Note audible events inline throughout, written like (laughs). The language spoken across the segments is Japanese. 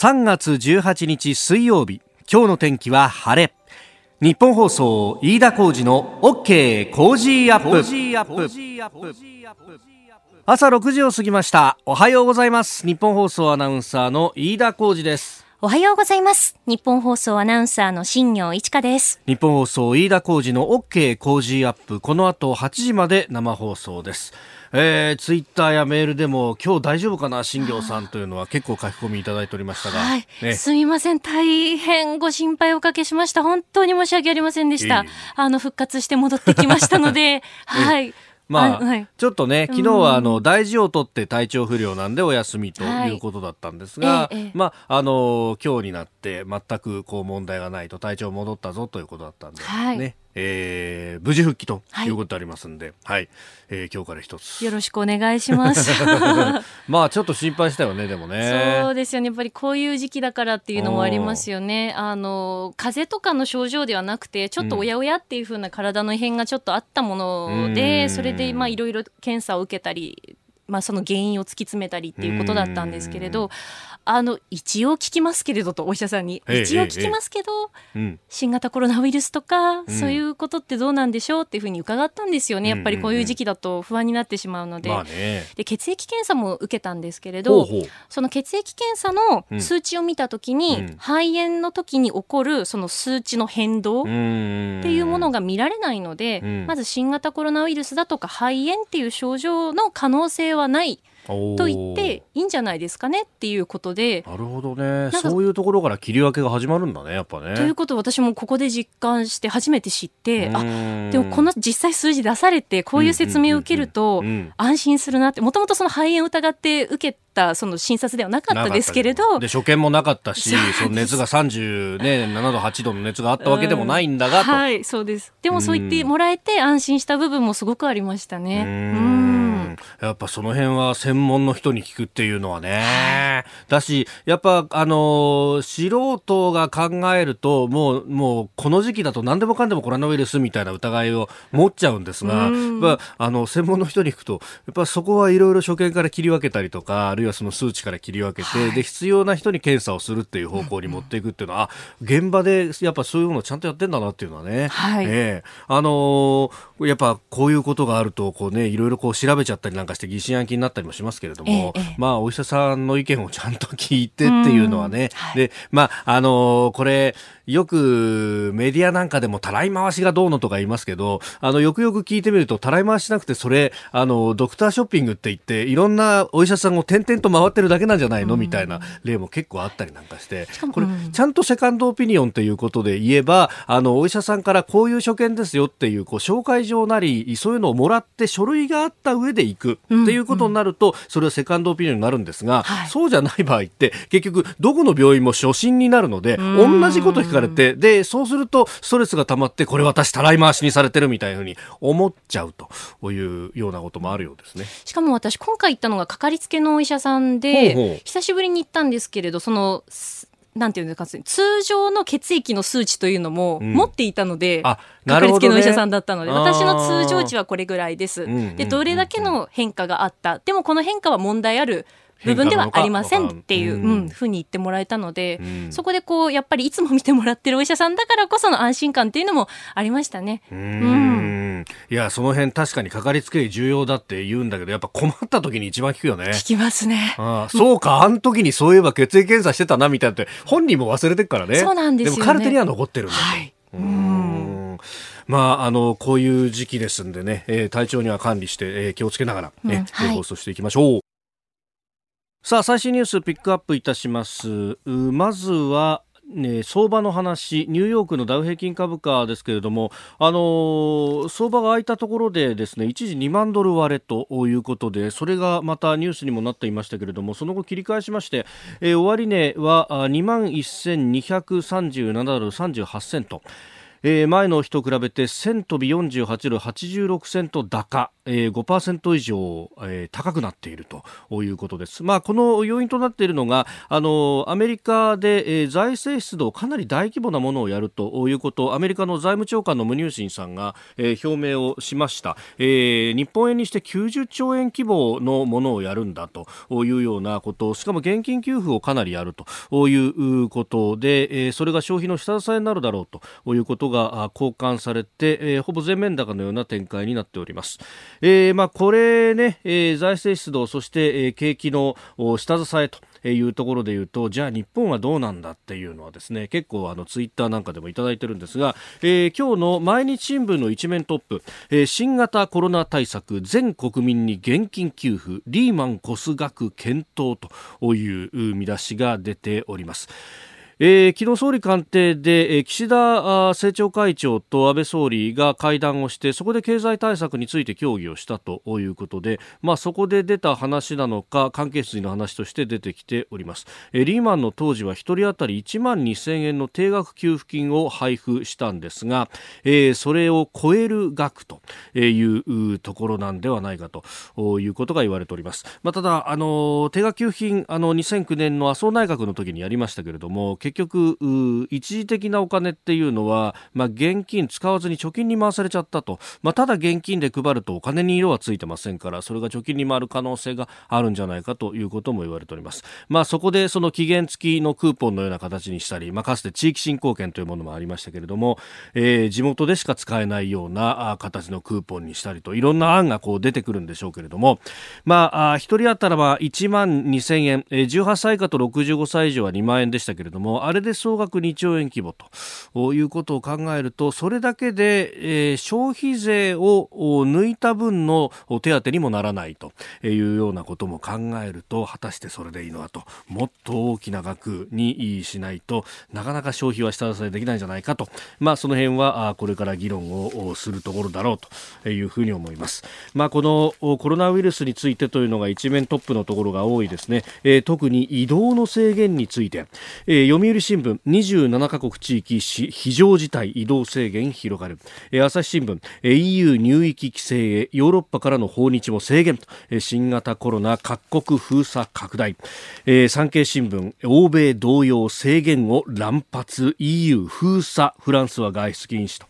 3月18日水曜日今日の天気は晴れ。ニッポン放送飯田浩司の OK Cozy up。朝6時を過ぎました。おはようございます。ニッポン放送アナウンサーの飯田浩司ですおはようございます。ニッポン放送アナウンサーの新行市佳です。ニッポン放送飯田浩司の OK Cozy up。この後8時まで生放送です。えー、ツイッターやメールでも今日大丈夫かな？新行さんというのは。結構書き込みいただいておりましたが、はい。ね、すみません。大変ご心配おかけしました。本当に申し訳ありませんでした、あの復活して戻ってきましたので。(laughs) はいまあ、はい、ちょっとね、昨日はあの大事を取って体調不良なんでお休みということだったんですが、はい、まああの今日になって全くこう問題がないと体調戻ったぞということだったんで、はい、ね、えー、無事復帰とい。うことでありますんで、はい、はい、えー、今日から一つ。よろしくお願いします。(laughs) まあちょっと心配したよねでもね。そうですよね。やっぱりこういう時期だからっていうのもありますよね。あの風邪とかの症状ではなくてちょっとおやおやっていうふうな体の異変がちょっとあったもので、うん、それでまあいろいろ検査を受けたりまあ、その原因を突き詰めたりっていうことだったんですけれどあの一応聞きますけれどとお医者さんに。一応聞きますけど、新型コロナウイルスとか、そういうことってどうなんでしょうっていうふうに伺ったんですよね。やっぱりこういう時期だと不安になってしまうので。まあね、で血液検査も受けたんですけれどその血液検査の数値を見た時に、うん、肺炎の時に起こるその数値の変動っていうものが見られないので、まず新型コロナウイルスだとか肺炎っていう症状の可能性はないと言っていいんじゃないですかねっていうことで。なるほどね。そういうところから切り分けが始まるんだねやっぱね。ということを私もここで実感して初めて知ってあでもこの実際数字出されてこういう説明を受けると安心するなってもともとその肺炎を疑って受けたその診察ではなかったですけれどで所見もなかったしその熱が37、ね、度8度の熱があったわけでもないんだがはいそうです。でもそう言ってもらえて安心した部分もすごくありましたね。うんやっぱその辺は専門の人に聞くっていうのはね。だし、やっぱ、あの素人が考えると、もう、もう、この時期だと何でもかんでもコロナウイルスみたいな疑いを持っちゃうんですが、やっぱ、あの、専門の人に聞くと、やっぱそこはいろいろ所見から切り分けたりとか、あるいはその数値から切り分けて、はい、で、必要な人に検査をするっていう方向に持っていくっていうのは、うん、現場でやっぱそういうのをちゃんとやってんだなっていうのはね。はい。ええー、あのー、やっぱこういうことがあると、こうね、いろいろこう調べちゃったりなんかして疑心暗鬼になったりもしますけれども、ええ、まあお医者さんの意見をちゃんと聞いてっていうのはね、はい、でまああのこれよくメディアなんかでもたらい回しがどうのとか言いますけど、あのよくよく聞いてみるとたらい回しなくてそれあのドクターショッピングって言っていろんなお医者さんを点々と回ってるだけなんじゃないの？みたいな例も結構あったりなんかして、これちゃんとセカンドオピニオンということで言えばあのお医者さんからこういう所見ですよっていうこう紹介状なりそういうのをもらって書類があった上で行く。っていうことになると、それはセカンドオピニオンになるんですが、そうじゃない場合って結局どこの病院も初診になるので同じこと聞かれてでそうするとストレスが溜まってこれ私たらい回しにされてるみたいなふうに思っちゃうというようなこともあるようですね。しかも私今回行ったのがかかりつけのお医者さんで久しぶりに行ったんですけれどそのなんていうか通常の血液の数値というのも持っていたので、うん、かかりつけのお医者さんだったので、私の通常値はこれぐらいです、でどれだけの変化があった。でもこの変化は問題ある部分ではありませんっていう、うん、ふうに言ってもらえたので、うん、そこでこう、やっぱりいつも見てもらってるお医者さんだからこその安心感っていうのもありましたね。うん。いや、その辺確かにかかりつけ医重要だって言うんだけど、やっぱ困った時に一番聞くよね。聞きますね。ああそうか、あの時にそういえば血液検査してたなみたいなって、本人も忘れてるからね。そうなんですよ、ね、でもカルテには残ってるんだ。はい。うんまあ、あのこういう時期ですんでね、えー、体調には管理して、えー、気をつけながら、ね、うんはい、放送していきましょう。さあ最新ニュースピックアップいたしますまずはね、相場の話、ニューヨークのダウ平均株価ですけれども、あのー、相場が開いたところでですね、一時2万ドル割れということで、それがまたニュースにもなっていましたけれども、その後切り返しまして、えー、終値は2万1237ドル38セント。えー、前の日と比べて1000飛び48ドル86セント高、えー、5%以上、えー、高くなっているということです。まあ、この要因となっているのが、あのアメリカで、えー、財政出動かなり大規模なものをやるということ、アメリカの財務長官のムニューシンさんが、えー、表明をしました、えー。日本円にして90兆円規模のものをやるんだというようなこと、しかも現金給付をかなりやるということで、えー、それが消費の下支えになるだろうということが交換されて、えー、ほぼ全面高のような展開になっております。えー、まあこれね、えー、財政出動そして、え、景気の下支えというところで言うとじゃあ日本はどうなんだっていうのはですね結構あのツイッターなんかでもいただいてるんですが、えー、今日の毎日新聞の一面トップ、えー、新型コロナ対策全国民に現金給付リーマンコス額検討という見出しが出ております。えー、昨日総理官邸で、えー、岸田政調会長と安倍総理が会談をしてそこで経済対策について協議をしたということで、まあ、そこで出た話なのか関係筋の話として出てきております、えー、リーマンの当時は1人当たり1万2000円の定額給付金を配布したんですが、えー、それを超える額というところなんではないかということが言われております、まあ、ただ、あの定額給付金あの2009年の麻生内閣の時にやりましたけれども結局一時的なお金っていうのは、まあ、現金使わずに貯金に回されちゃったと、まあ、ただ現金で配るとお金に色はついてませんからそれが貯金に回る可能性があるんじゃないかということも言われております、まあ、そこでその期限付きのクーポンのような形にしたり、まあ、かつて地域振興券というものもありましたけれども、えー、地元でしか使えないような形のクーポンにしたりといろんな案がこう出てくるんでしょうけれども、まあ、1人当たらば1万2000円、18歳以下と65歳以上は2万円でしたけれどもあれで総額2兆円規模ということを考えるとそれだけで、えー、消費税を抜いた分の手当にもならないというようなことも考えると果たしてそれでいいのはともっと大きな額にしないとなかなか消費は下支えできないんじゃないかと、まあ、その辺はこれから議論をするところだろうというふうに思います。まあ、このコロナウイルスについてというのが一面トップのところが多いですね、えー、特に移動の制限について、えー、読売新聞27カ国地域非常事態移動制限広がる、え朝日新聞 EU 入域規制へヨーロッパからの訪日も制限え新型コロナ各国封鎖拡大、え、産経新聞欧米同様制限を乱発。EU 封鎖フランスは外出禁止と。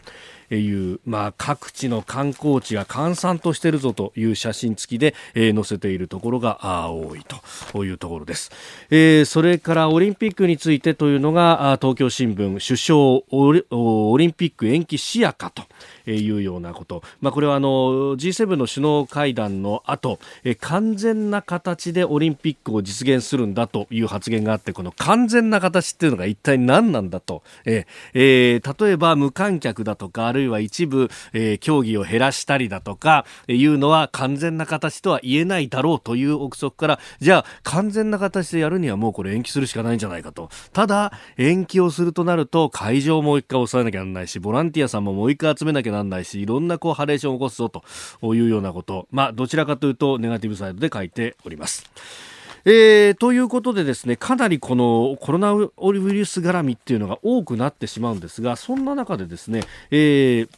いう、まあ、各地の観光地が閑散としてるぞという写真付きで、えー、載せているところが多いというところです、えー、それからオリンピックについてというのが東京新聞首相オリンピック延期視野かというようなこと、まあ、これはあの G7 の首脳会談の後完全な形でオリンピックを実現するんだという発言があってこの完全な形っていうのが一体何なんだと、えー、例えば無観客だとかあるいは一部、えー、競技を減らしたりだとかいうのは完全な形とは言えないだろうという憶測からじゃあ完全な形でやるにはもうこれ延期するしかないんじゃないかと。ただ延期をするとなると会場をもう一回抑えなきゃならないしボランティアさんももう一回集めなきゃならないしいろんなこうハレーションを起こすぞというようなことまあどちらかというとネガティブサイドで書いております。えー、ということでですねかなりこのコロナウイルス絡みっていうのが多くなってしまうんですがそんな中でですね、えー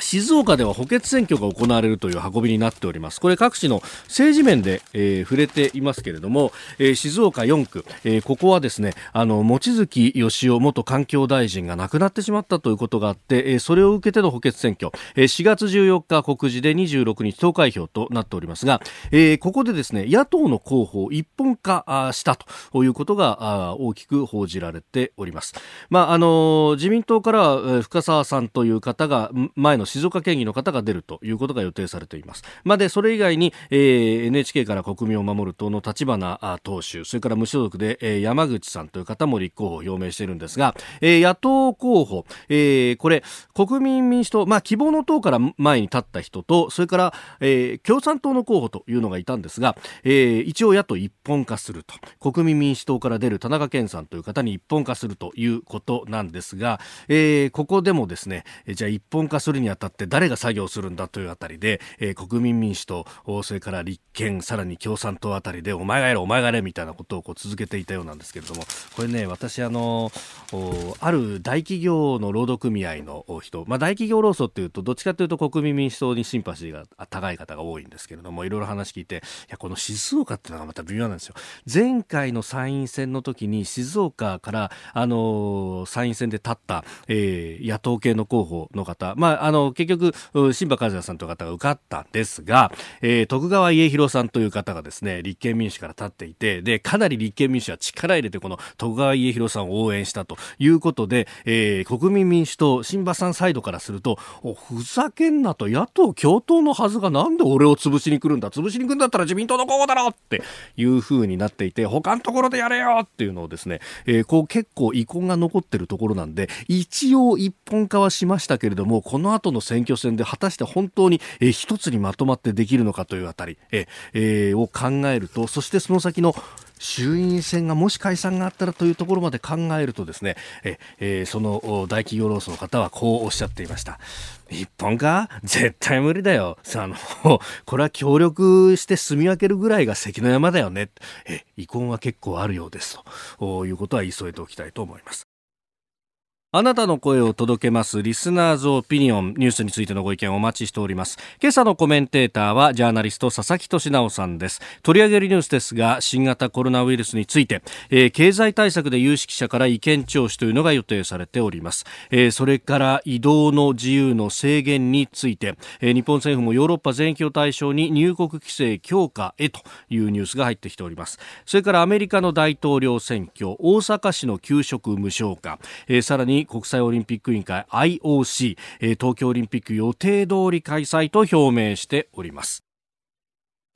静岡では補欠選挙が行われるという運びになっております。これ各地の政治面で、えー、触れていますけれども、えー、静岡4区、えー、ここはですね、あの、望月義雄元環境大臣が亡くなってしまったということがあって、え、それを受けての補欠選挙、え、4月14日告示で26日投開票となっておりますが、え、ここでですね、野党の候補を一本化したということが大きく報じられております。まあ、あの、自民党からは深沢さんという方が前の静岡県議の方が出るということが予定されています。ま、でそれ以外に、えー、NHK から国民を守る党の立花党首それから無所属で、えー、山口さんという方も立候補を表明しているんですが、えー、野党候補、えー、これ国民民主党、まあ、希望の党から前に立った人とそれから、えー、共産党の候補というのがいたんですが、えー、一応野党一本化すると国民民主党から出る田中健さんという方に一本化するということなんですが、えー、ここでもですねじゃあ一本化するにはたって誰が作業するんだというあたりで、えー、国民民主党それから立憲さらに共産党あたりでお前がやれお前がやれみたいなことをこう続けていたようなんですけれどもこれね私あのある大企業の労働組合の人、まあ、大企業労組っていうとどっちかというと国民民主党にシンパシーが高い方が多いんですけれどもいろいろ話聞いていやこの静岡っていうのがまた微妙なんですよ。前回の参院選の時に静岡からあの参院選で立った、えー、野党系の候補の方、まあ、あの結局新馬和也さんという方が受かったんですが、えー、徳川家広さんという方がですね立憲民主から立っていてでかなり立憲民主は力入れてこの徳川家広さんを応援したということで、えー、国民民主党新馬さんサイドからするとふざけんなと野党共闘のはずがなんで俺を潰しに来るんだ潰しに来るんだったら自民党の候補だろっていう風になっていて他のところでやれよっていうのをですね、えー、こう結構遺恨が残ってるところなんで一応一本化はしましたけれどもこの後の選挙戦で果たして本当に、えー、一つにまとまってできるのかというあたり、えー、を考えるとそしてその先の衆院選がもし解散があったらというところまで考えるとですねえ、えー、その大企業労組の方はこうおっしゃっていました。一本か絶対無理だよ。あの (laughs) これは協力して住み分けるぐらいが関の山だよね。え遺恨は結構あるようです。ということは急いでおきたいと思います。あなたの声を届けますリスナーズオピニオンニュースについてのご意見をお待ちしております。今朝のコメンテーターはジャーナリスト佐々木俊直さんです。取り上げるニュースですが新型コロナウイルスについて、えー、経済対策で有識者から意見聴取というのが予定されております、えー、それから移動の自由の制限について、えー、日本政府もヨーロッパ全域を対象に入国規制強化へというニュースが入ってきております。それからアメリカの大統領選挙大阪市の給食無償化、えー、さらに国際オリンピック委員会 IOC、東京オリンピック予定通り開催と表明しております。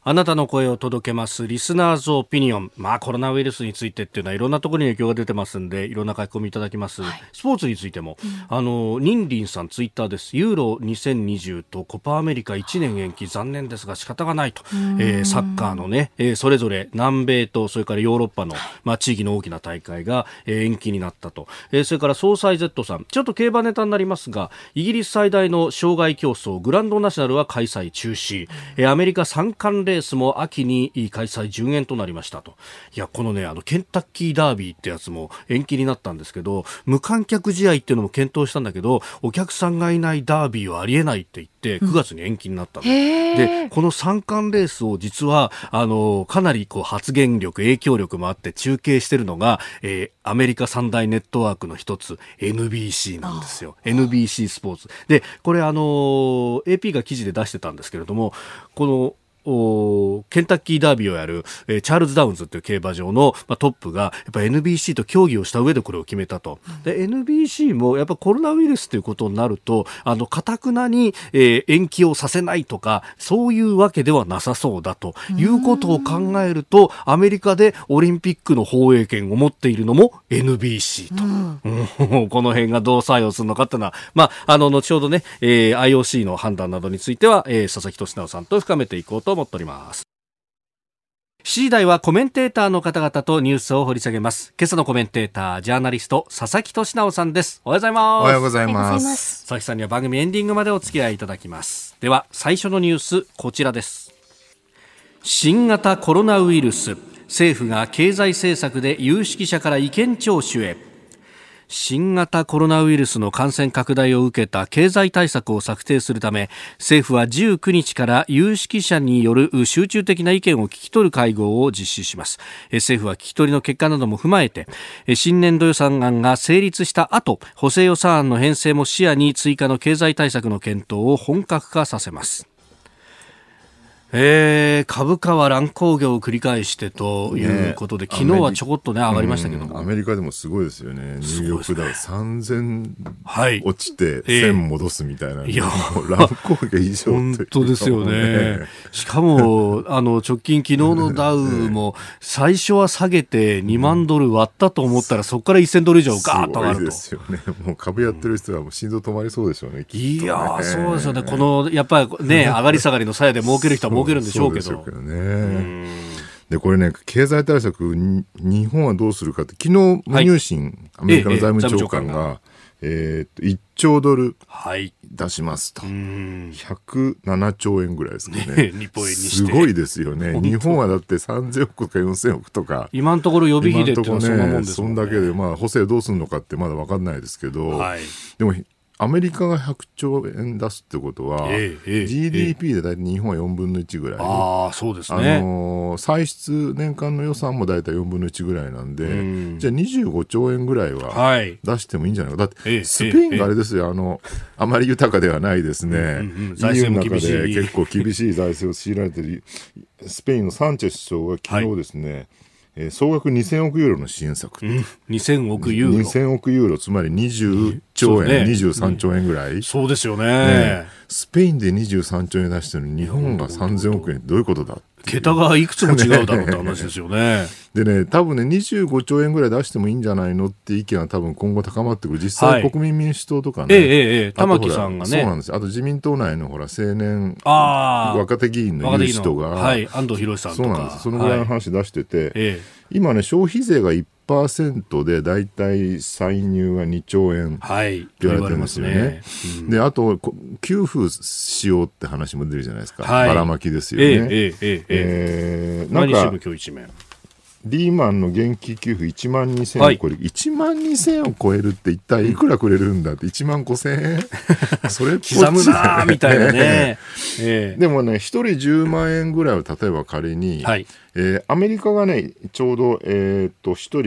あなたの声を届けますリスナーズオピニオン。まあコロナウイルスについてっていうのはいろんなところに影響が出てますんで、いろんな書き込みいただきます。はい、スポーツについても、うん、あの、ニンリンさんツイッターです。ユーロ2020とコパアメリカ1年延期残念ですが仕方がないと。えー、サッカーのね、えー、それぞれ南米とそれからヨーロッパの、まあ地域の大きな大会が、えー、延期になったと。えー、それから総裁 Z さん、ちょっと競馬ネタになりますが、イギリス最大の障害競争グランドナショナルは開催中止。えー、アメリカ三冠レースも秋に開催順延となりましたと。いや、このね、あの、ケンタッキーダービーってやつも延期になったんですけど、無観客試合っていうのも検討したんだけど、お客さんがいないダービーはありえないって言って、9月に延期になったの、うん、で、この三冠レースを実は、あの、かなりこう発言力、影響力もあって中継してるのが、えー、アメリカ三大ネットワークの一つ、NBC なんですよ。NBC スポーツ。で、これあの、AP が記事で出してたんですけれども、この、ケンタッキーダービーをやる、えー、チャーチル・ダウンズという競馬場の、まあ、トップがやっぱ NBC と協議をした上でこれを決めたと。で NBC もやっぱコロナウイルスということになるとあのかたくなに、えー、延期をさせないとかそういうわけではなさそうだということを考えるとアメリカでオリンピックの放映権を持っているのも NBC と、うん、(laughs) この辺がどう作用するのかっていうのは、まあ、あの後ほどね、えー、IOC の判断などについては、えー、佐々木俊直さんと深めていこうとと思っております7時台はコメンテーターの方々とニュースを掘り下げます。今朝のコメンテーター、ジャーナリスト、佐々木俊直さんです。おはようございます。おはようございます。佐々木さんには番組エンディングまでお付き合いいただきます。では、最初のニュース、こちらです。新型コロナウイルス、政府が経済政策で有識者から意見聴取へ。新型コロナウイルスの感染拡大を受けた経済対策を策定するため政府は19日から有識者による集中的な意見を聞き取る会合を実施します。政府は聞き取りの結果なども踏まえて新年度予算案が成立した後補正予算案の編成も視野に追加の経済対策の検討を本格化させます。えー、株価は乱高下を繰り返してということで、ね、昨日はちょこっとね、上がりましたけどアメリカでもすごいですよね。ニューヨークダウ3000落ちて1000戻すみたいな、いや、乱高下以上、本当ですよね。しかも、(laughs) あの、直近昨日のダウも、最初は下げて2万ドル割ったと思ったら、そこから1000ドル以上ガーッと上がると。ですよね。もう株やってる人はもう心臓止まりそうでしょうね。ねいやそうですよね。この、やっぱりね、(laughs) 上がり下がりの鞘で儲ける人は儲けるんでしょうけど。ね。で、これね、経済対策、日本はどうするかって、昨日、無入信、はい、アメリカの財務長官が、えー、と1兆ドル出しますと、はい、107兆円ぐらいですかね。すごいですよね。日本はだって3000億とか4000億とか。今のところ予備費でってそんなもんですね。そんだけでまあ補正どうするのかってまだ分かんないですけど、はい、でもアメリカが100兆円出すってことは、ええ GDP で大体日本は4分の1ぐらい、あそうですね、あの歳出年間の予算も大体4分の1ぐらいなんで、ん。じゃあ25兆円ぐらいは出してもいいんじゃないか、だってスペインがあれですよ、あのあまり豊かではないですね、うんうん、EU の中で結構厳しい財政を強いられている、スペインのサンチェス首相が昨日ですね、はいえー、総額2000億ユーロの支援策、うん、2000億ユーロ。2000億ユーロつまり20兆円、ね、23兆円ぐらい、うん、そうですよね、ね、スペインで23兆円出してるのに日本が3000億円どういうことだ桁がいくつも違うだろうって話ですよね。(laughs) でね、多分ね、25兆円ぐらい出してもいいんじゃないのって意見は多分今後高まってくる。実際、国民民主党とかね。ええええ、玉木さんがね。そうなんです。あと自民党内のほら、青年、若手議員の有志とか。はい、安藤博さんとか。そうなんです。そのぐらいの話出してて、はいええ、今ね、消費税が1%で大体歳入が2兆円って言われてますよね。はいねうん、で、あと、給付しようって話も出るじゃないですか。はい、ばらまきですよね。えー、えー、えー、えー、なんか、リーマンの現金給付1万2000円を超える、はい、1万2000円を超えるって一体いくらくれるんだって？1万5000円？(laughs) それっぽ刻むなみたいなね、(laughs) えー、でもね1人10万円ぐらいを例えば仮に、はい。えー、アメリカがねちょうど、えー、っと1人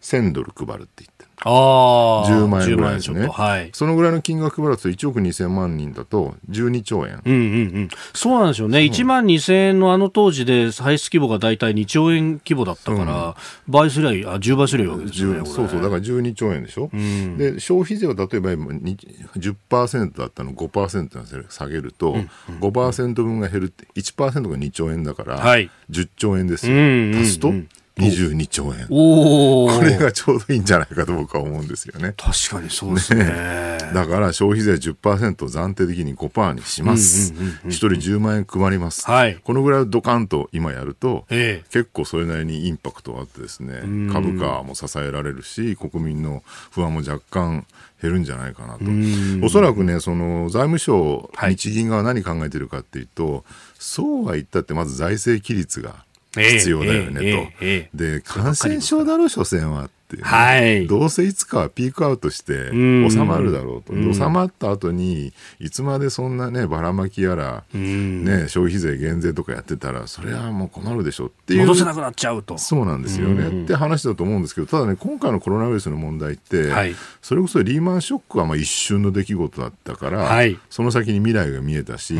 1000ドル配るって言ってあ10万円ぐらいですね、はい、そのぐらいの金額配ると1億2000万人だと12兆円、うんうんうん、そうなんですよね、1万2000円のあの当時で歳出規模が大体2兆円規模だったから、うん、倍すりゃあ10倍すりゃいいわけですよねそうそう。だから12兆円でしょ、うん、で消費税を例えば10%だったの5%に下げると、うん。うん、5%分が減るって1%が2兆円だから、はい、10兆円ですよ、足すと、22兆円。おこれがちょうどいいんじゃないかと僕は思うんですよね。確かにそうですね。ねだから消費税10%暫定的に5%にします。一、人10万円配ります。はい、このぐらいドカンと今やると、ええ、結構それなりにインパクトあってですね、株価も支えられるし、国民の不安も若干減るんじゃないかなと。おそらくね、その財務省、日銀が何考えてるかっていうと、そうは言ったってまず財政規律が必要だよねと。で、感染症だろ、所詮はっていう、ね、はい、どうせいつかはピークアウトして収まるだろうと、う収まった後にいつまでそんなねばらまきやら、ね、消費税減税とかやってたらそれはもう困るでしょっていう。戻せなくなっちゃうと。そうなんですよね、って話だと思うんですけどただね今回のコロナウイルスの問題って、はい、それこそリーマンショックはまあ一瞬の出来事だったから、はい、その先に未来が見えたし、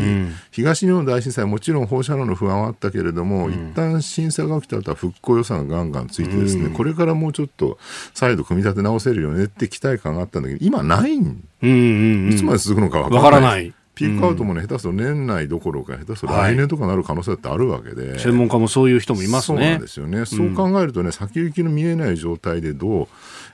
東日本大震災もちろん放射能の不安はあったけれども、うん、一旦震災が起きた後は復興予算がガンガンついてですね、これからもうちょっと再度組み立て直せるよねって期待感があったんだけど、今ないん。うんうんうん、いつまで続くのか分からない。ピークアウトもね、下手すると年内どころか、下手すると来年とかなる可能性ってあるわけで、はい、専門家もそういう人もいますね。そうなんですよね。そう考えるとね、先行きの見えない状態でどう、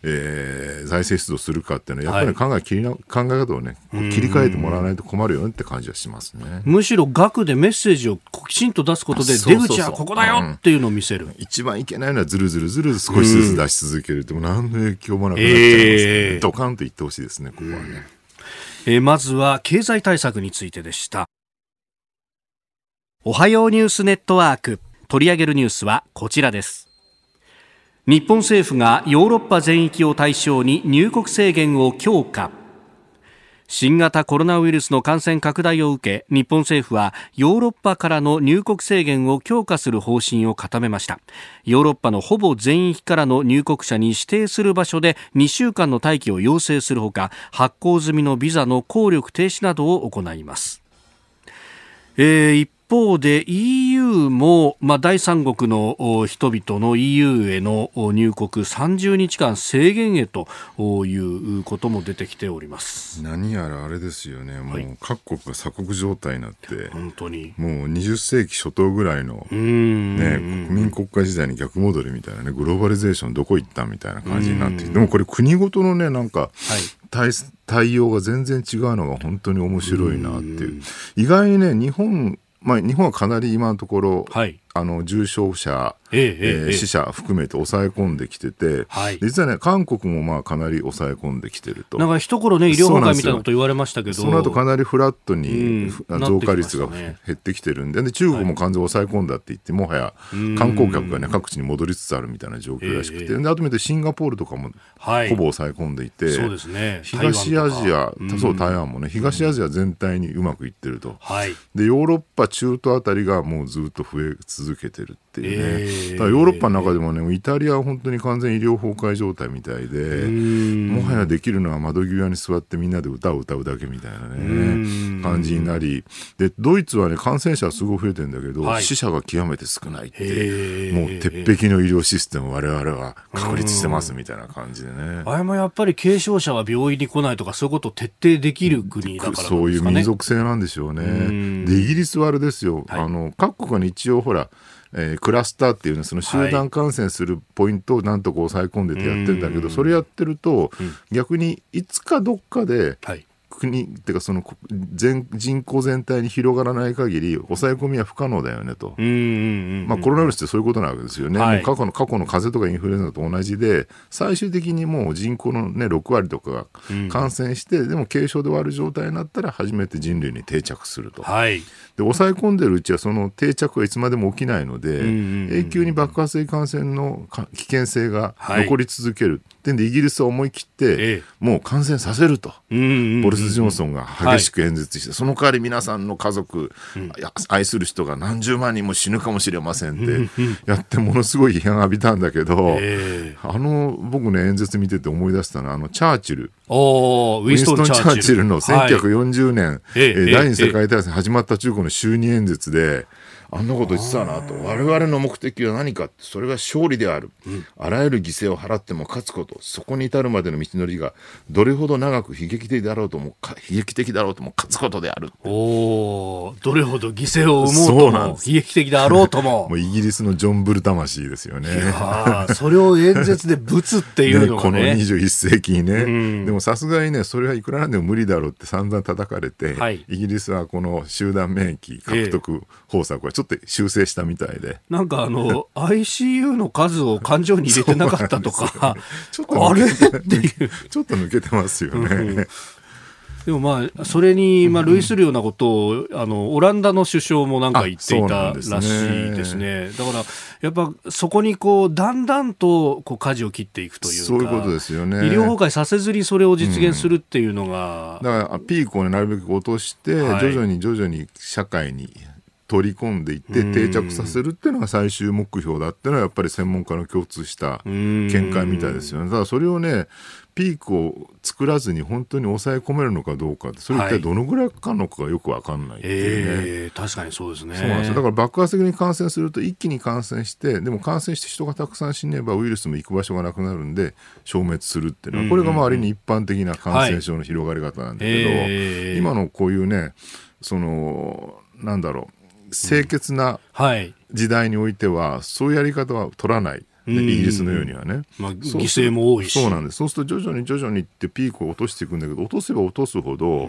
えー、財政出動するかっていうのは、やっぱり考え切りな、考え方をね、切り替えてもらわないと困るよねって感じはしますね。むしろ額でメッセージをきちんと出すことで、出口はここだよっていうのを見せる。一番いけないのはずるずるずる少しずつ出し続ける。でも何の影響もなくなっちゃいますね。えー、ドカンと言ってほしいですね、ここはね。えー、まずは経済対策についてでしたおはようニュースネットワーク取り上げるニュースはこちらです日本政府がヨーロッパ全域を対象に入国制限を強化。新型コロナウイルスの感染拡大を受け日本政府はヨーロッパからの入国制限を強化する方針を固めました。ヨーロッパのほぼ全域からの入国者に指定する場所で2週間の待機を要請するほか発行済みのビザの効力停止などを行います、えー、一方で EU も、まあ、第三国の人々の EU への入国30日間制限へということも出てきております。何やらあれですよね、もう各国が鎖国状態になって、本当に。もう20世紀初頭ぐらいの、ね、国民国家時代に逆戻りみたいなね、グローバリゼーションどこ行ったみたいな感じになってでもこれ、国ごとのね、なんか、はい。対対応が全然違うのが本当に面白いなっていう。意外にね、日本まあ、日本はかなり今のところ、はい、あの重症者、えええ死者含めて抑え込んできてて、はい、実はね、韓国もまあかなり抑え込んできてると。なんか一頃ね、医療崩壊みたいなこと言われましたけど、その後かなりフラットに増加率が減ってきてるんで、で中国も完全に抑え込んだって言って、もはや観光客がね、各地に戻りつつあるみたいな状況らしくて、であと見てシンガポールとかもほぼ抑え込んでいて、そうですね、東アジア、そう台湾もね、東アジア全体にうまくいってると。はい、でヨーロッパ、中東あたりがもうずっと増え続続けてるっていうね、えー、だからヨーロッパの中でもねイタリアは本当に完全医療崩壊状態みたいでもはやできるのは窓際に座ってみんなで歌を歌うだけみたいなね感じになり。でドイツはね感染者はすごい増えてるんだけど、はい、死者が極めて少ないってもう鉄壁の医療システムを我々は確立してますみたいな感じでね。あれもやっぱり軽症者は病院に来ないとかそういうことを徹底できる国だから、ね、そういう民族性なんでしょうね。でイギリスはあれですよ、はい、あの各国に一応ほらえー、クラスターっていうのその集団感染するポイントをなんとか抑え込んでてやってるんだけど、それやってると、逆にいつかどっかで、国っていうかその全人口全体に広がらない限り抑え込みは不可能だよねと、まあ、コロナウイルスってそういうことなわけですよね、はい、過去の過去の風邪とかインフルエンザと同じで最終的にもう人口の、ね、6割とかが感染して、うん、でも軽症で終わる状態になったら初めて人類に定着すると、はい、で抑え込んでるうちはその定着はいつまでも起きないので、永久に爆発性感染の危険性が残り続ける、はい、でイギリスは思い切って、もう感染させると、ボルス・ジョンソンが激しく演説して、はい、その代わり皆さんの家族、うん、愛する人が何十万人も死ぬかもしれませんってやってものすごい批判浴びたんだけど、あの僕ね演説見てて思い出したのはあのチャーチル。ウィンストン・チャーチルの1940年、はい、第二次世界大戦始まった中国の就任演説で、あんなこと言ってたなと。我々の目的は何かそれが勝利である、うん、あらゆる犠牲を払っても勝つこと。そこに至るまでの道のりがどれほど長く悲劇的だろうとも悲劇的だろうとも勝つことであるおどれほど犠牲を生もうとも悲劇的であろうとも。(laughs) もうイギリスのジョン・ブル魂ですよね。それを演説でぶつっていうのがね、ね、この21世紀にね、うん、でもさすがにねそれはいくらなんでも無理だろうって散々叩かれて、はい、イギリスはこの集団免疫獲得方策はちょっと修正したみたいで。なんかあの、ICU の数を感情に入れてなかったとか、(laughs) ちょっとあれ？っていう。ちょっと抜けてますよね。うんでもまあ、それにまあ類するようなことを、あの、オランダの首相もなんか言っていたらしいですね。だから、やっぱそこにこう、だんだんとこう舵を切っていくというか、そういうことですよね。医療崩壊させずにそれを実現するっていうのが。うん、だから、ピークを、ね、なるべく落として、徐々に徐々に社会に取り込んでいって定着させるっていうのが最終目標だっていうのはやっぱり専門家の共通した見解みたいですよね。ただそれをねピークを作らずに本当に抑え込めるのかどうかそれ一体どのぐらいかかるのかがよく分かんないっていうね、はいえー、確かにそうですね。そうなんですよ。だから爆発的に感染すると一気に感染してでも感染して人がたくさん死ねばウイルスも行く場所がなくなるんで消滅するっていうのはこれが周りに一般的な感染症の広がり方なんだけど、はい。えー、今のこういうねそのなんだろう清潔な時代においては、そういうやり方は取らない。イギリスのようにはね、まあ、犠牲も多いし。そうなんです。そうすると徐々に徐々にってピークを落としていくんだけど落とせば落とすほど、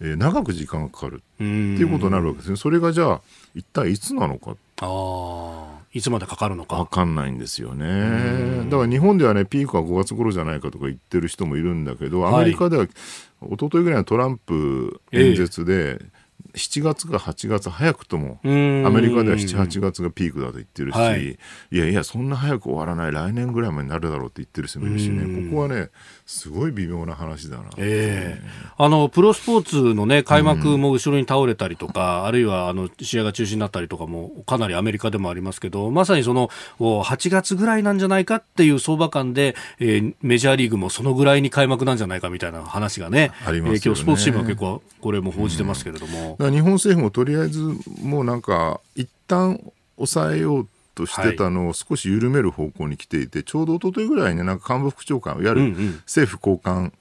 えー、長く時間がかかるっていうことになるわけですね。それがじゃあ一体いつなのか。あいつまでかかるのか。分かんないんですよね。だから日本ではねピークは5月頃じゃないかとか言ってる人もいるんだけどアメリカでは、はい、一昨日ぐらいのトランプ演説で、えー7月か8月早くともアメリカでは7、8月がピークだと言ってるし、はい、いやいやそんな早く終わらない来年ぐらいまでになるだろうって言ってる人もいるしね。ここはねすごい微妙な話だな、えー、あのプロスポーツの、ね、開幕も後ろに倒れたりとか、うん、あるいはあの試合が中止になったりとかもかなりアメリカでもありますけどまさにその8月ぐらいなんじゃないかっていう相場感で、えー、メジャーリーグもそのぐらいに開幕なんじゃないかみたいな話がねあります、ね、今日スポーツチームは結構これも報じてますけれども、うん、日本政府もとりあえずもうなんか一旦抑えようとしてたのを少し緩める方向に来ていて、はい、ちょうど一昨日ぐらいになんか幹部副長官、いわゆる政府高官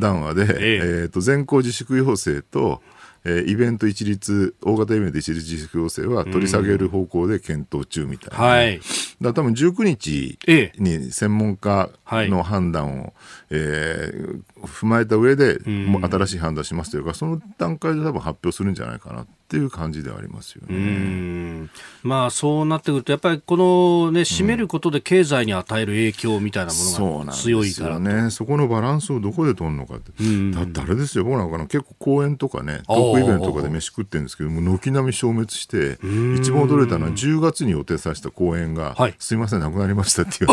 談話で、えー、と全校自粛要請と、えー、イベント一律、大型イベント一律自粛要請は取り下げる方向で検討中みたいな、はい、だ多分19日に専門家の判断を、えー、踏まえた上で、もう新しい判断しますというか、その段階で多分発表するんじゃないかなっていう感じではありますよね。まあそうなってくるとやっぱりこのね締めることで経済に与える影響みたいなものが強いからね。そこのバランスをどこで取るのかって。だってあれですよ僕なんかの結構公演とかねトークイベントとかで飯食ってるんですけども軒並み消滅して一番驚いたのは10月に予定させた公演が、はい、すいませんなくなりましたっていう。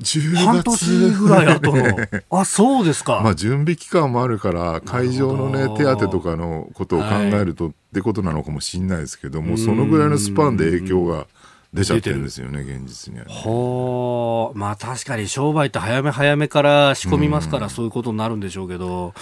10 (laughs) 月半年ぐらい後の。(laughs) あ、そうですか。まあ準備期間もあるから会場のね手当とかのことを考えると、はい、ってことなのかもしれないですけどもそのぐらいのスパンで影響が出ちゃってるんですよね現実には、ね、ほまあ確かに商売って早め早めから仕込みますから、そういうことになるんでしょうけど。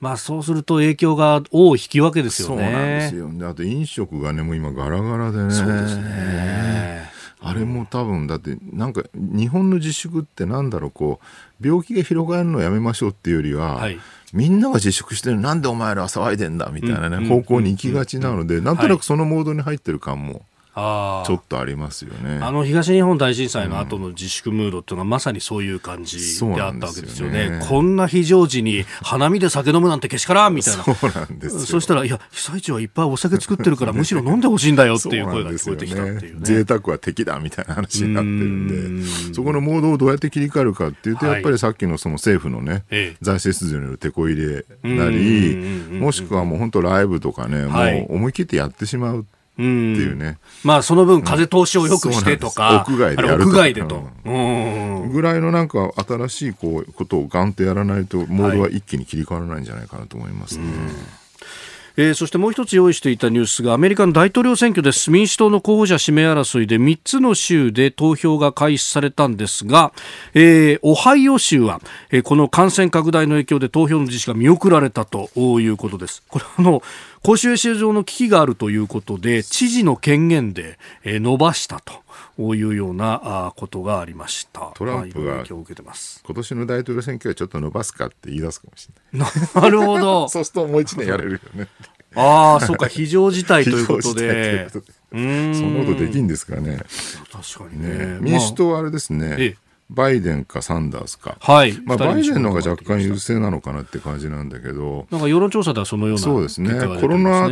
まあそうすると影響が尾を引き分けですよね。そうなんですよね。あと飲食がね、もう今ガラガラでね。そうですね。あれも多分だってなんか日本の自粛ってなんだろうこう病気が広がるのをやめましょうっていうよりは、はい、みんなが自粛してるなんでお前らは騒いでんだみたいなね、方向に行きがちなので、なんとなくそのモードに入ってる感もちょっとありますよね。あの東日本大震災の後の自粛ムードっていうのは、まさにそういう感じであったわけですよね。よね。こんな非常時に花見で酒飲むなんてけしからんみたいな。そうなんですそしたら、いや、被災地はいっぱいお酒作ってるから、むしろ飲んでほしいんだよっていう声が聞こえてきたっていうね。贅沢は敵だみたいな話になってるんで、そこのモードをどうやって切り替えるかっていうと、やっぱりさっきのその政府のね、財政出動による手こ入れなり、もしくはもう本当ライブとかね、もう思い切ってやってしまう。っていうね。まあその分風通しをよくしてとか、屋外でやると屋外でと、ぐらいのなんか新しいこうことをガンとやらないとモードは一気に切り替わらないんじゃないかなと思いますね。えー、そしてもう一つ用意していたニュースがアメリカの大統領選挙です。民主党の候補者指名争いで3つの州で投票が開始されたんですが、えー、オハイオ州は、えー、この感染拡大の影響で投票の実施が見送られたということです。これあの公衆衛生上の危機があるということで知事の権限で、えー、伸ばしたと。いうようなことがありました。トランプが今年の大統領選挙はちょっと伸ばすかって言い出すかもしれない。(laughs) なるほど。(laughs) そうするともう一年やれるよね。(laughs) ああそうか非常事態ということで。そんなことできんですかね。確かにね、ね、民主党はあれですね、まあええ。バイデンかサンダースか、はい。まあ、バイデンの方が若干優勢なのかなって感じなんだけど、なんか世論調査ではそのような、そうですね、コロナ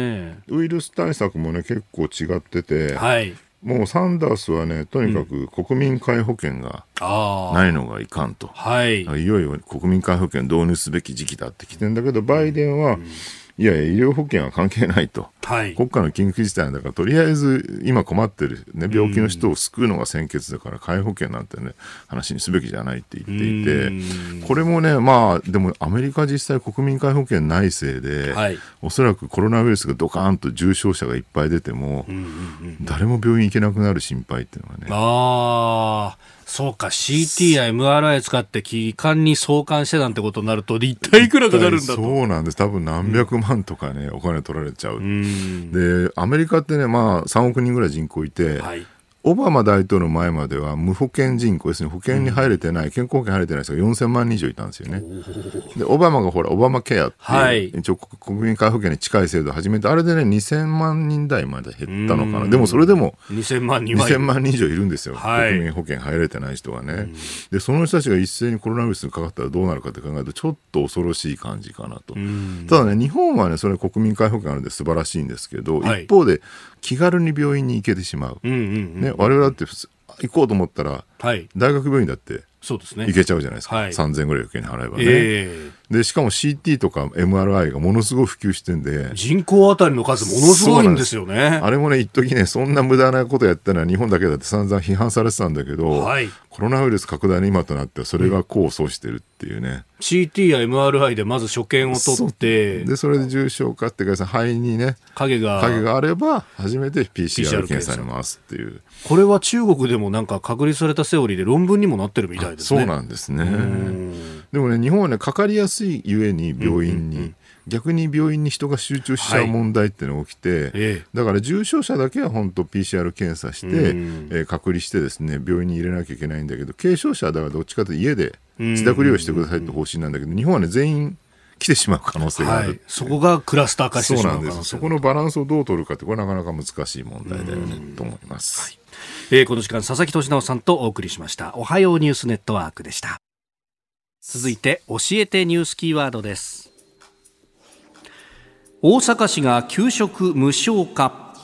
ウイルス対策もね、結構違ってて、はい、もうサンダースはね、とにかく国民皆保険がないのがいかんと、はい、いよいよ国民皆保険導入すべき時期だってきてんだけど、バイデンは、うんいやいや、医療保険は関係ないと、はい、国家の緊急事態だから、とりあえず今困ってる、ね、病気の人を救うのが先決だから、皆保険なんてね、話にすべきじゃないって言っていて、これもね、まあ、でもアメリカ実際、国民皆保険ないせいで、はい、おそらくコロナウイルスがドカーンと重症者がいっぱい出ても、誰も病院行けなくなる心配っていうのがね。あそうか、CT や MRI 使って気管に相関してなんてことになると、一体いくらかかるんだと。そうなんです。多分何百万とかね、うん、お金取られちゃう。で、アメリカってね、まあ3億人ぐらい人口いて、はい、オバマ大統領の前までは無保険人口ですね、保険に入れてない、うん、健康保険入れてない人が4000万人以上いたんですよね。(laughs) で、オバマがほら、オバマケアっていう、はい、一応国民皆保険に近い制度を始めて、あれでね、2000万人台まで減ったのかな。でもそれでも、2000万人2000万人以上いるんですよ。はい、国民保険入れてない人がね。で、その人たちが一斉にコロナウイルスにかかったらどうなるかって考えると、ちょっと恐ろしい感じかなと。ただね、日本はね、それ国民皆保険あるんで素晴らしいんですけど、はい、一方で、気軽に病院に行けてしまう。うんうんうん、ね、我々だって普通行こうと思ったら、はい、大学病院だってそうですね。行けちゃうじゃないですか。はい、3000円ぐらい余計に払えばね。えー、で、しかも CT とか MRI がものすごい普及してんで。人口当たりの数ものすごいんですよね。あれもね、一時ね、そんな無駄なことやったら日本だけだって散々批判されてたんだけど、はい、コロナウイルス拡大の今となってはそれが功を奏してるっていうね。うん、CT や MRI でまず所見を取って、で、それで重症化っていうか、肺にね、影が影があれば、初めて PCR 検査に回すっていう。これは中国でもなんか確立されたセオリーで論文にもなってるみたいですね。そうなんですね。でもね、日本はね、かかりやすいゆえに病院に、うんうんうん逆に病院に人が集中しちゃう問題っていうのが起きて、はい、だから重症者だけは本当 PCR 検査して、えー、隔離してですね病院に入れなきゃいけないんだけど軽症者はだからどっちかというと家で自宅療養してくださいって方針なんだけど日本はね全員来てしまう可能性がある、はい、そこがクラスター化してしまうそうなんです。そこのバランスをどう取るかってこれなかなか難しい問題だよねと思います、はい。えー、この時間佐々木俊直さんとお送りしました。おはようニュースネットワークでした続いて教えてニュースキーワードです。大阪市が給食無償化。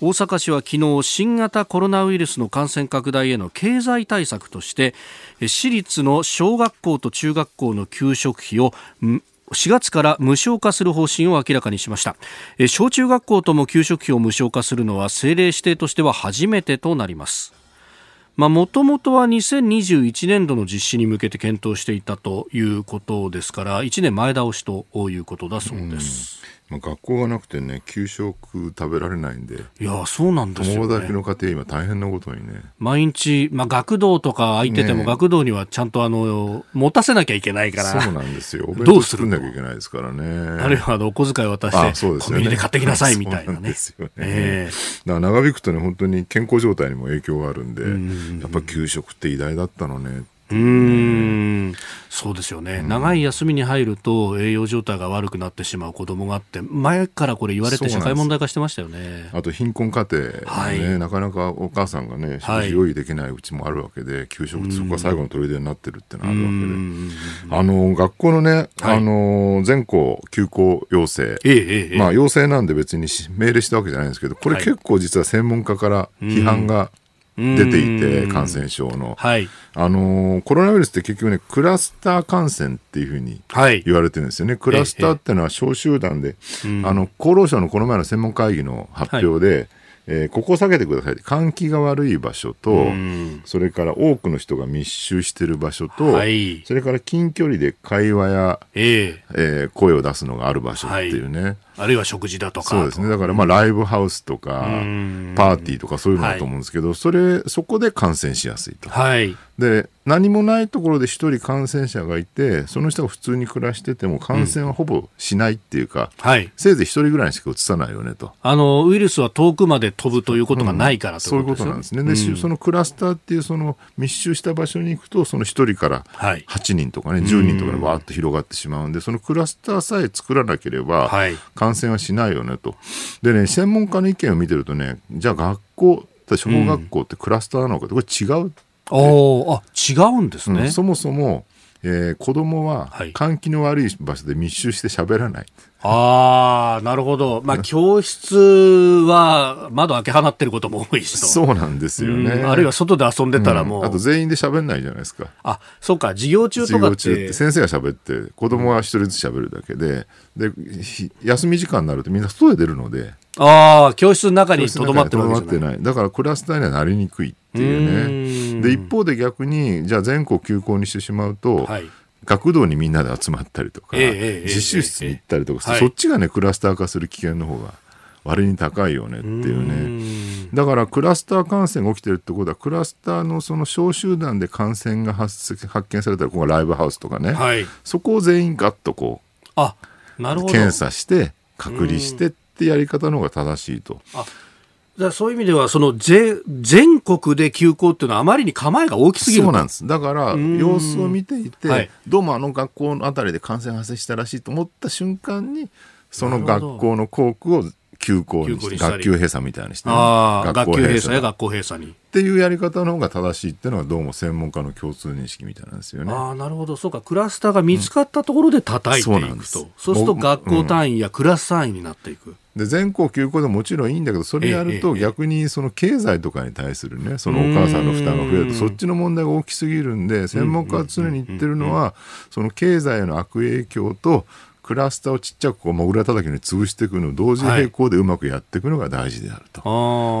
大阪市は昨日新型コロナウイルスの感染拡大への経済対策として私立の小学校と中学校の給食費を4月から無償化する方針を明らかにしました。小中学校とも給食費を無償化するのは政令指定としては初めてとなります。もともとは2021年度の実施に向けて検討していたということですから1年前倒しということだそうです。まあ、学校がなくてね給食食べられないんで。いやそうなんですよ、ね、友達の家庭今大変なことにね。毎日、まあ、学童とか空いてても、ね、学童にはちゃんとあの持たせなきゃいけないからそうなんですよ。お弁当作んなきゃいけないですからね。あるいはあのお小遣い渡してそうです、ね、コンビニで買ってきなさいみたいなね。ですよね、えー、だから長引くとね本当に健康状態にも影響があるんでやっぱ給食って偉大だったのね。うん。そうですよね、うん、長い休みに入ると栄養状態が悪くなってしまう子供があって前からこれ言われて社会問題化してましたよね。あと貧困家庭、ね、はい、なかなかお母さんがね食事用意できないうちもあるわけで、はい、給食そこが最後の砦になってるってのがあるわけで。あの学校のね、はい、あの全校休校要請、ええまあ要請なんで別に命令したわけじゃないんですけどこれ結構実は専門家から批判が、出ていて、感染症の、はい、あのー、コロナウイルスって結局ね、クラスター感染っていうふうに言われてるんですよね。はい、クラスターっていうのは小集団で、あの厚労省のこの前の専門会議の発表で、はい。えー、ここを下げてください換気が悪い場所と、それから多くの人が密集している場所と、はい、それから近距離で会話や、えー、えー、声を出すのがある場所っていうね、はい、あるいは食事だとか。そうですね。だからまあライブハウスとか、パーティーとかそういうのだと思うんですけど、はい、それそこで感染しやすいと。はい。で何もないところで1人感染者がいてその人が普通に暮らしてても感染はほぼしないっていうか、うんはい、せいぜい1人ぐらいしかうつさないよねと。あのウイルスは遠くまで飛ぶということがないから、うん、そういうことなんですね。で、うん、そのクラスターっていうその密集した場所に行くとその1人から8人とかね、はい、10人とかでわーっと広がってしまうんでそのクラスターさえ作らなければ感染はしないよねと。でね専門家の意見を見てるとねじゃあ学校小学校ってクラスターなのかってこれ違うおあ違うんですね、うん、そもそも、えー、子供は換気の悪い場所で密集して喋らない。ああ、なるほど。まあ、教室は窓開け放ってることも多いしと。そうなんですよね。あるいは外で遊んでたらもう。うん、あと全員で喋んないじゃないですか。あ、そうか。授業中とかって。授業中って先生が喋って、子供は一人ずつ喋るだけで、で、休み時間になるとみんな外へ出るので。ああ、教室の中にとどまってるわけじゃない。だからクラスターにはなりにくいっていうね。で、一方で逆に、じゃあ全校休校にしてしまうと、はい。学童にみんなで集まったりとか、え自習室に行ったりとか、そっちがね、クラスター化する危険の方が割に高いよねっていうね。だからクラスター感染が起きてるってことは、クラスターのその小集団で感染が発発見されたら、ここライブハウスとかね、はい、そこを全員ガッとこう、あなるほど。検査して、隔離してってやり方の方が正しいと。あだそういう意味では、その全国で休校っていうのは、あまりに構えが大きすぎるそうなんです。だから、様子を見ていて、はい、どうもあの学校のあたりで感染発生したらしいと思った瞬間に、その学校の校区を休校にして、学級閉鎖みたいにして、ね、学級閉鎖や学校閉鎖に。っていうやり方の方が正しいっていうのはどうも専門家の共通認識みたいなんですよね。ああ、なるほど。そうか。クラスターが見つかったところで叩いていくと。うん、そうすると学校単位やクラス単位になっていく。で全校休校でもちろんいいんだけどそれやると逆にその経済とかに対するねそのお母さんの負担が増えるとそっちの問題が大きすぎるんで専門家は常に言ってるのはその経済への悪影響とクラスターをちっちゃくこうモグラ叩きに潰していくのを同時並行でうまくやっていくのが大事であると。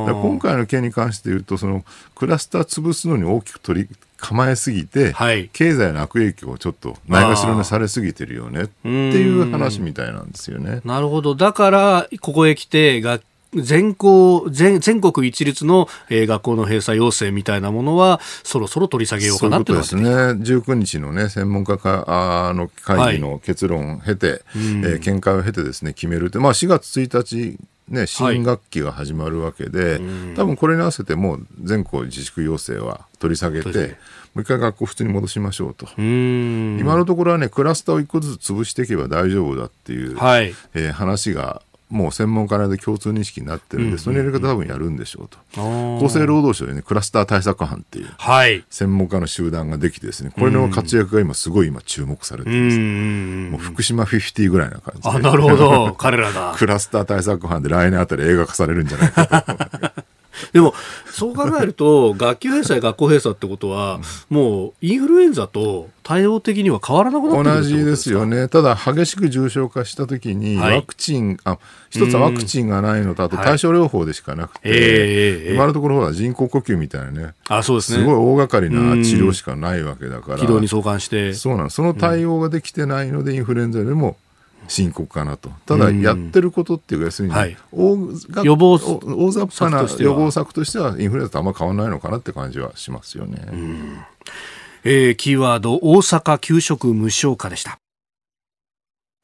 はい、今回の件に関して言うとそのクラスター潰すのに大きく取り構えすぎて、はい、経済の悪影響をちょっとないがしろにされすぎてるよねっていう話みたいなんですよね。なるほど。だから、ここへ来て学全校全全国一律の、えー、学校の閉鎖要請みたいなものはそろそろ取り下げようかなということですね。19日のね専門家かの会議の結論を経て、はい、えー、見解を経てですね決めるってまあ4月1日ね、新学期が始まるわけで、はい、多分これに合わせてもう全校自粛要請は取り下げて、もう一回学校普通に戻しましょうと。今のところはね、クラスターを一個ずつ潰していけば大丈夫だっていう、はい、えー、話がもう専門家で共通認識になってるんで、そのやり方多分やるんでしょうと。厚生労働省でね、クラスター対策班っていう、専門家の集団ができてですね、これの活躍が今すごい今注目されてるんです。もう福島50ぐらいな感じで。あ、なるほど。彼らが。(laughs) クラスター対策班で来年あたり映画化されるんじゃないかと。でも、そう考えると、学級閉鎖や学校閉鎖ってことは、もうインフルエンザと対応的には変わらなくなって同じですよね。ただ、激しく重症化したときに、ワクチン、はい、あ、一つはワクチンがないのと、あと対症療法でしかなくて、はいえー、今のところは人工呼吸みたいなね、あそうですね。すごい大掛かりな治療しかないわけだから、軌道に相関して。そうなんその対応ができてないので、インフルエンザでも、深刻かなと。ただ、やってることっていうか、要するに、はい、大予防大雑把な予防策としては、インフルエンザとあんま変わらないのかなって感じはしますよね。えー、キーワード、大阪給食無償化でした。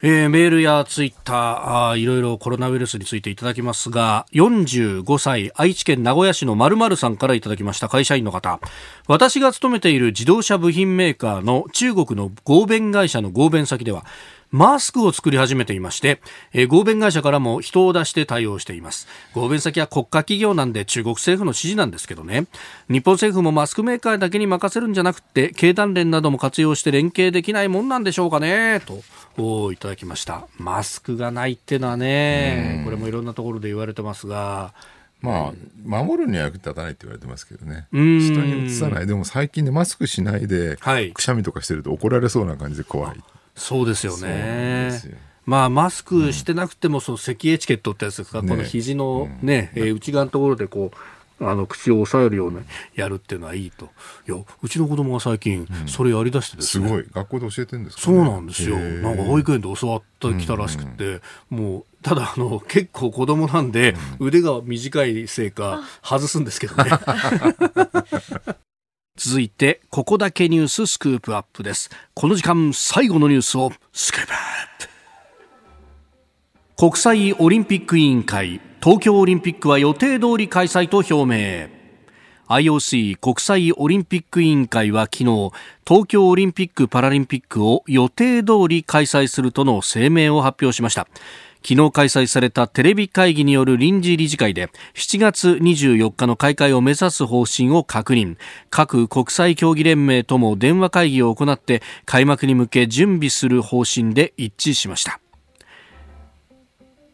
えー、メールやツイッターあ、いろいろコロナウイルスについていただきますが、45歳、愛知県名古屋市の〇〇さんからいただきました会社員の方。私が勤めている自動車部品メーカーの中国の合弁会社の合弁先では、マスクを作り始めていまして、えー、合弁会社からも人を出して対応しています。合弁先は国家企業なんで中国政府の指示なんですけどね。日本政府もマスクメーカーだけに任せるんじゃなくて、経団連なども活用して連携できないもんなんでしょうかね、と。いただきましたマスクがないっていうのはね、これもいろんなところで言われてますがまあ、守るには役立たないって言われてますけどね。人にうつさない。でも最近でマスクしないで、くしゃみとかしてると怒られそうな感じで怖い。そうですよね。まあ、マスクしてなくても、その咳エチケットってやつですか、ね、この肘のね、うん、えー、内側のところでこう、あの口を押さえるようにやるっていうのはいいと。いやうちの子供が最近それやりだしてですね、すごい。学校で教えてるんですか、ね、そうなんですよ。なんか保育園で教わってきたらしくて、うんうん、もうただあの結構子供なんで、腕が短いせいか外すんですけどね (laughs) 続いてここだけニューススクープアップです。この時間最後のニュースをスクープアップ。国際オリンピック委員会東京オリンピックは予定通り開催と表明。IOC 国際オリンピック委員会は昨日東京オリンピック・パラリンピックを予定通り開催するとの声明を発表しました。昨日開催されたテレビ会議による臨時理事会で7月24日の開会を目指す方針を確認。各国際競技連盟とも電話会議を行って開幕に向け準備する方針で一致しました。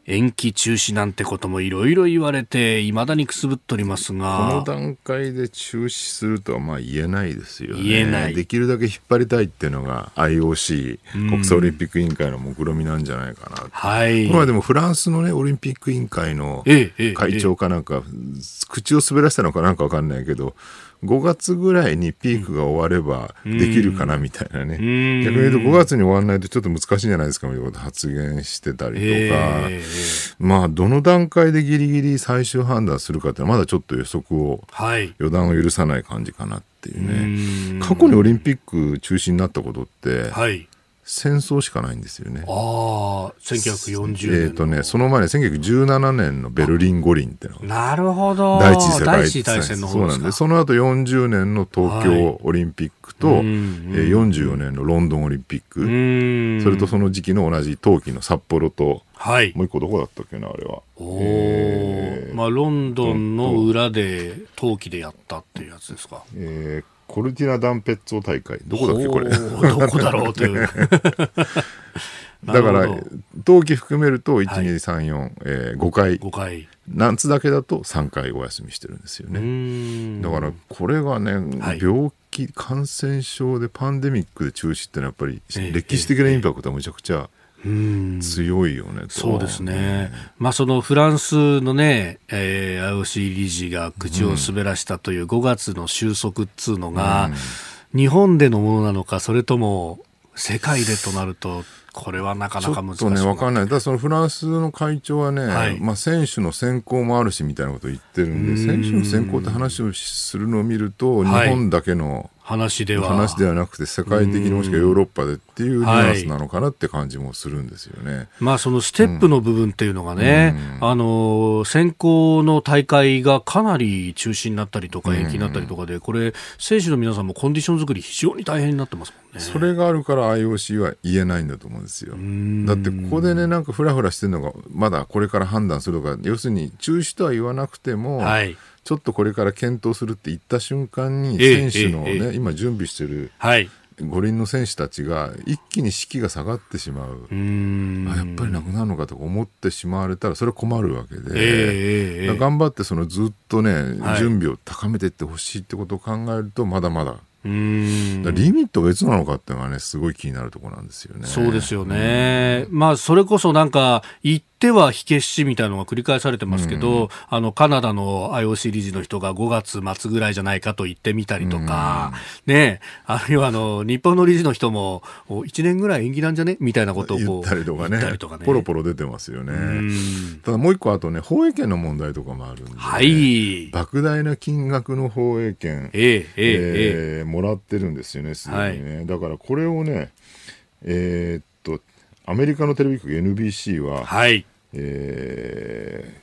延期中止なんてこともいろいろ言われていまだにくすぶっておりますが。この段階で中止するとはまあ言えないですよね。言えない。できるだけ引っ張りたいっていうのが IOC、国際オリンピック委員会の目論みなんじゃないかなはい。まあでもフランスのねオリンピック委員会の会長かなんか、口を滑らせたのかなんか分かんないけど5月ぐらいにピークが終わればできるかなみたいなね、逆に言うと5月に終わらないとちょっと難しいんじゃないですかみたいなこと発言してたりとか、えー、まあどの段階でギリギリ最終判断するかってまだちょっと予測を、はい、予断を許さない感じかなっていうね。過去にオリンピック中止になったことって、はい戦争しかないんですよね。ああ、1940年。えっ、ー、とね、その前に1917年のベルリン五輪ってのなるほど。第一次世界大戦のそうなんで、その後40年の東京オリンピックと、はい、えー、44年のロンドンオリンピック、それとその時期の同じ冬季の札幌と、はい、もう一個どこだったっけな、あれは。おえー、まあ、ロンドンの裏で冬季でやったっていうやつですか。えーコルティナ・ダンペッツォ大会。どこだっけ、これ。どこだろうという。(laughs) (laughs) だから、冬季含めると、1、2、3、4、えー、5回。5回。夏だけだと3回お休みしてるんですよね。だから、これがね、はい、病気、感染症でパンデミックで中止ってのはやっぱり、歴史的なインパクトはむちゃくちゃ、強いよねそうですね、まあ、そのフランスのね、えー、IOC 理事が口を滑らしたという5月の収束っつうのが、うん、日本でのものなのか、それとも世界でとなると、これはなかなか難しい。ちょっとね、わかんない。ただそのフランスの会長はね、はい、まあ選手の選考もあるしみたいなことを言ってるんで、ん。選手の選考って話をするのを見ると、日本だけの、はい話では話ではなくて世界的にもしくはヨーロッパでっていうニュアンスなのかなって感じもするんですよね。はい、まあそのステップの部分っていうのがね、うん、あの選考の大会がかなり中止になったりとか延期になったりとかで、これ選手の皆さんもコンディション作り非常に大変になってますもんね。それがあるから IOC は言えないんだと思うんですよ。だってここでねなんかフラフラしてるのがまだこれから判断するとか要するに中止とは言わなくても。はいちょっとこれから検討するって言った瞬間に、選手のね、今準備してる、五輪の選手たちが一気に士気が下がってしまう。あやっぱりなくなるのかとか思ってしまわれたらそれは困るわけで、頑張ってそのずっとね、準備を高めていってほしいってことを考えるとまだまだ。うん。リミットがいつなのかっていうのがね、すごい気になるところなんですよね。そうですよね。まあ、それこそなんか、言っては火消しみたいなのが繰り返されてますけど、あの、カナダの IOC 理事の人が5月末ぐらいじゃないかと言ってみたりとか、ね、あるいはあの、日本の理事の人も、1年ぐらい延期なんじゃね？みたいなことを言ったりとかね。とかねポロポロ出てますよね。ただもう一個あとね、放映権の問題とかもあるんで、ね、はい。莫大な金額の放映権。えええええーもらってるんですよね、すでにね、はい、だからこれをね、えー、っと、アメリカのテレビ局 NBC は、はい、え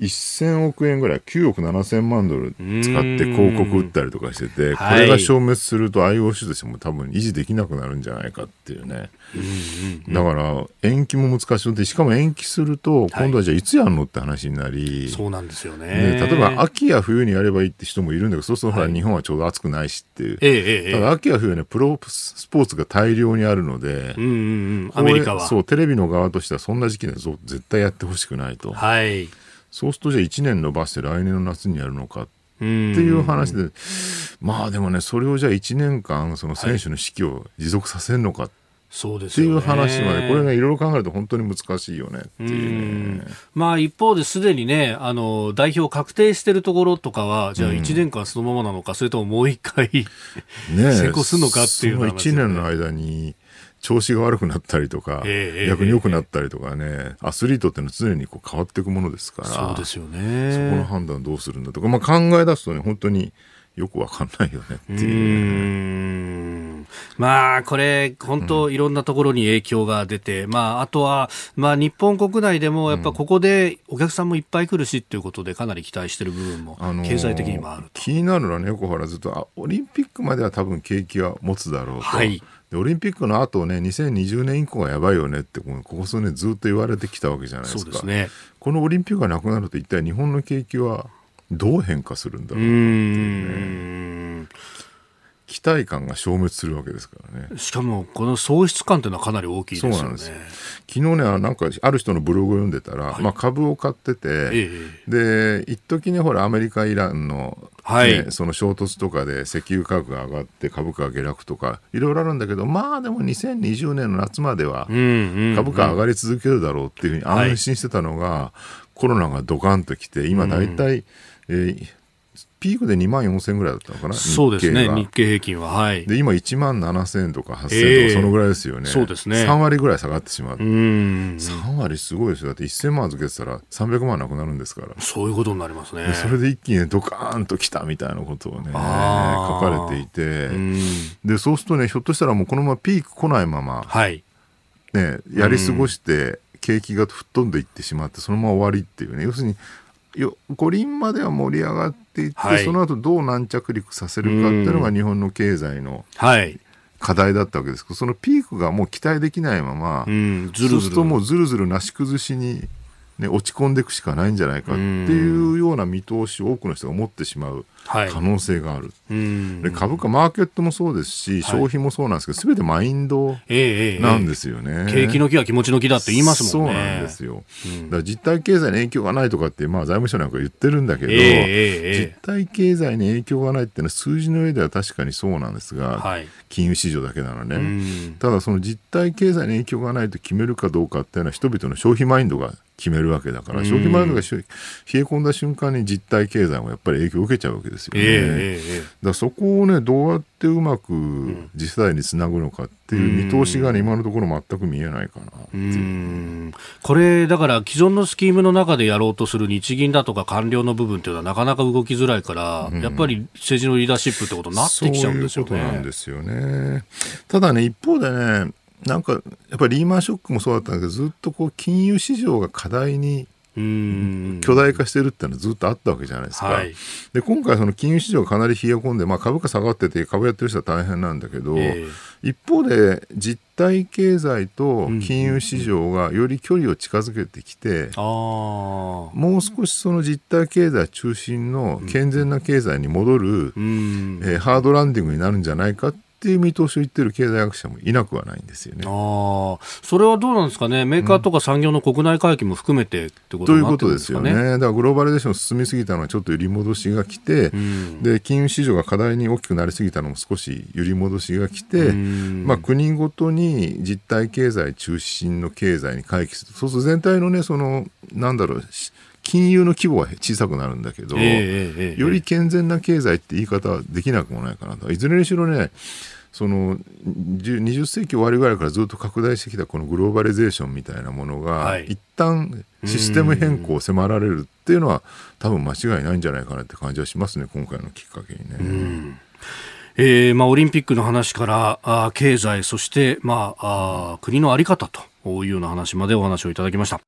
1000億円ぐらい、9億7000万ドル使って広告打ったりとかしてて、これが消滅すると IOC としても多分維持できなくなるんじゃないかっていうね。だから延期も難しいで、しかも延期すると、今度はじゃあいつやるのって話になり、そうなんですよね例えば秋や冬にやればいいって人もいるんだけど、そうするとほら日本はちょうど暑くないしっていう。ただ秋や冬はね、プロスポーツが大量にあるので、アメリカは。そう、テレビの側としてはそんな時期で絶対やってほしくないと。はい。そうするとじゃあ1年延ばして来年の夏にやるのかっていう話で、まあでもね、それをじゃあ1年間、その選手の士気を持続させるのか、そうですっていう話まで、これね、いろいろ考えると本当に難しいよねっていう、ね、まあ一方ですでにね、あの、代表確定してるところとかは、じゃあ1年間そのままなのか、それとももう一回ね、成功するのかっていう、ね、その1年の間に、調子が悪くなったりとか、えー、逆に良くなったりとかね、えー、アスリートっていうのは常にこう変わっていくものですからそうですよね。そこの判断どうするんだとか、まあ、考え出すとね本当によくわかんないよねっていう、ね、まあこれ本当いろんなところに影響が出て、うん、まああとはまあ日本国内でもやっぱここでお客さんもいっぱい来るしっていうことでかなり期待してる部分も経済的にもある、あのー、気になるのはね横原ずっとオリンピックまでは多分景気は持つだろうと。はいでオリンピックの後ね2020年以降がやばいよねってここ数年ずっと言われてきたわけじゃないですか。すね、このオリンピックがなくなると一体日本の景気はどう変化するんだろうかっていうね。期待感が消滅するわけですからね。しかも、この喪失感というのはかなり大きいですよね。そうなんです。昨日ね、なんか、ある人のブログを読んでたら、はい、まあ株を買ってて、ええ、で、一時ね、ほら、アメリカ、イランの、はい、その衝突とかで石油価格が上がって株価が下落とか、いろいろあるんだけど、まあでも2020年の夏までは株価上がり続けるだろうっていうふうに安心してたのが、はい、コロナがドカンときて、今大体、うんえー、ピークで2万4000円ぐらいだったのかな、そうですね、日経平均は。はい、で今、1万7000円とか8000円とか、そのぐらいですよね、そうですね。3割ぐらい下がってしまう、うん。3割すごいですよ、だって1000万預けてたら300万なくなるんですから、そういうことになりますね。それで一気に、ドカーンときたみたいなことをね、書かれていて、でそうするとね、ひょっとしたらもうこのままピーク来ないまま、はい。ね、やり過ごして、景気が吹っ飛んでいってしまって、そのまま終わりっていうね、要するに、五輪までは盛り上がっていって、はい、その後どう軟着陸させるかっていうのが日本の経済の課題だったわけです。けど、そのピークがもう期待できないまま、うん、ずるずる。そうするともうずるずるなし崩しにね、落ち込んでいくしかないんじゃないかっていうような見通しを多くの人が持ってしまう可能性がある、はい、で株価、マーケットもそうですし、消費もそうなんですけど、すべてマインドなんですよね、えーえー、景気の木は気持ちの木だって言いますもんね。そうなんですよ、うん、だから実体経済に影響がないとかって、まあ、財務省なんか言ってるんだけど、えー、実体経済に影響がないっていうのは、数字の上では確かにそうなんですが、はい、金融市場だけなのね、ただ、その実体経済に影響がないと決めるかどうかっていうのは、人々の消費マインドが決めるわけだから、長期マインドが冷え込んだ瞬間に実体経済もやっぱり影響を受けちゃうわけですよね。えー、だそこをね、どうやってうまく次世代につなぐのかっていう見通しがね、今のところ全く見えないかなう。これ、だから既存のスキームの中でやろうとする日銀だとか官僚の部分っていうのはなかなか動きづらいから、やっぱり政治のリーダーシップってことになってきちゃうんですよね。そういうことなんですよね。ただね、一方でね、なんかやっぱりリーマンショックもそうだったんだけどずっとこう金融市場が課題に巨大化してるっていうのはずっとあったわけじゃないですか。はい、で今回その金融市場がかなり冷え込んで、まあ、株価下がってて株やってる人は大変なんだけど、えー、一方で実体経済と金融市場がより距離を近づけてきて、もう少しその実体経済中心の健全な経済に戻る、えー、ハードランディングになるんじゃないかってっていう見通しを言ってる経済学者もいなくはないんですよね。あそれはどうなんですかね、メーカーとか産業の国内回帰も含めてってことになってるんですかね？ということですよね。だからグローバリゼーション進みすぎたのはちょっと揺り戻しが来て、うん、で金融市場が課題に大きくなりすぎたのも少し揺り戻しが来て、うん、まあ、国ごとに実体経済中心の経済に回帰する。そうすると全体のね、その、なんだろう、金融の規模は小さくなるんだけど、えー、より健全な経済って言い方はできなくもないかなと。いずれにしろね、その20世紀終わりぐらいからずっと拡大してきたこのグローバリゼーションみたいなものが、はい、一旦システム変更を迫られるっていうのは多分間違いないんじゃないかなって感じはしますね今回のきっかけにね。えーまあ、オリンピックの話からあ経済そして、まあ、あ国の在り方というような話までお話をいただきました。